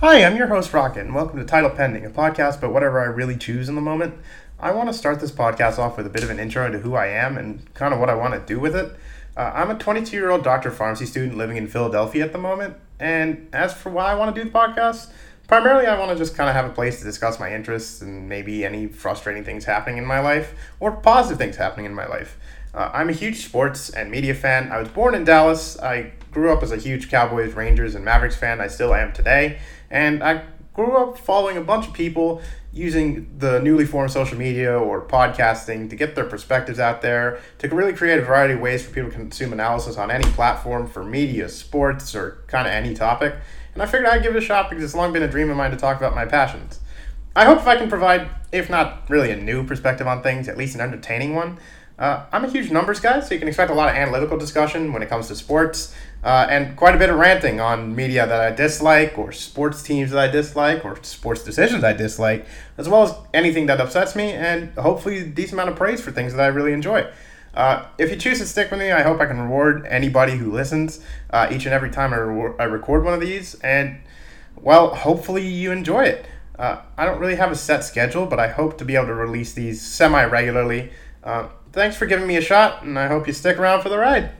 Hi, I'm your host Rocket, and welcome to Title Pending, a podcast about whatever I really choose in the moment. I want to start this podcast off with a bit of an intro into who I am and kind of what I want to do with it. Uh, I'm a 22 year old doctor of pharmacy student living in Philadelphia at the moment, and as for why I want to do the podcast, primarily I want to just kind of have a place to discuss my interests and maybe any frustrating things happening in my life or positive things happening in my life. Uh, I'm a huge sports and media fan. I was born in Dallas. I grew up as a huge Cowboys, Rangers, and Mavericks fan. I still am today. And I grew up following a bunch of people using the newly formed social media or podcasting to get their perspectives out there, to really create a variety of ways for people to consume analysis on any platform for media, sports, or kind of any topic. And I figured I'd give it a shot because it's long been a dream of mine to talk about my passions. I hope if I can provide, if not really a new perspective on things, at least an entertaining one. Uh, I'm a huge numbers guy, so you can expect a lot of analytical discussion when it comes to sports, uh, and quite a bit of ranting on media that I dislike, or sports teams that I dislike, or sports decisions I dislike, as well as anything that upsets me, and hopefully a decent amount of praise for things that I really enjoy. Uh, if you choose to stick with me, I hope I can reward anybody who listens uh, each and every time I, re- I record one of these, and well, hopefully you enjoy it. Uh, I don't really have a set schedule, but I hope to be able to release these semi regularly. Uh, thanks for giving me a shot, and I hope you stick around for the ride.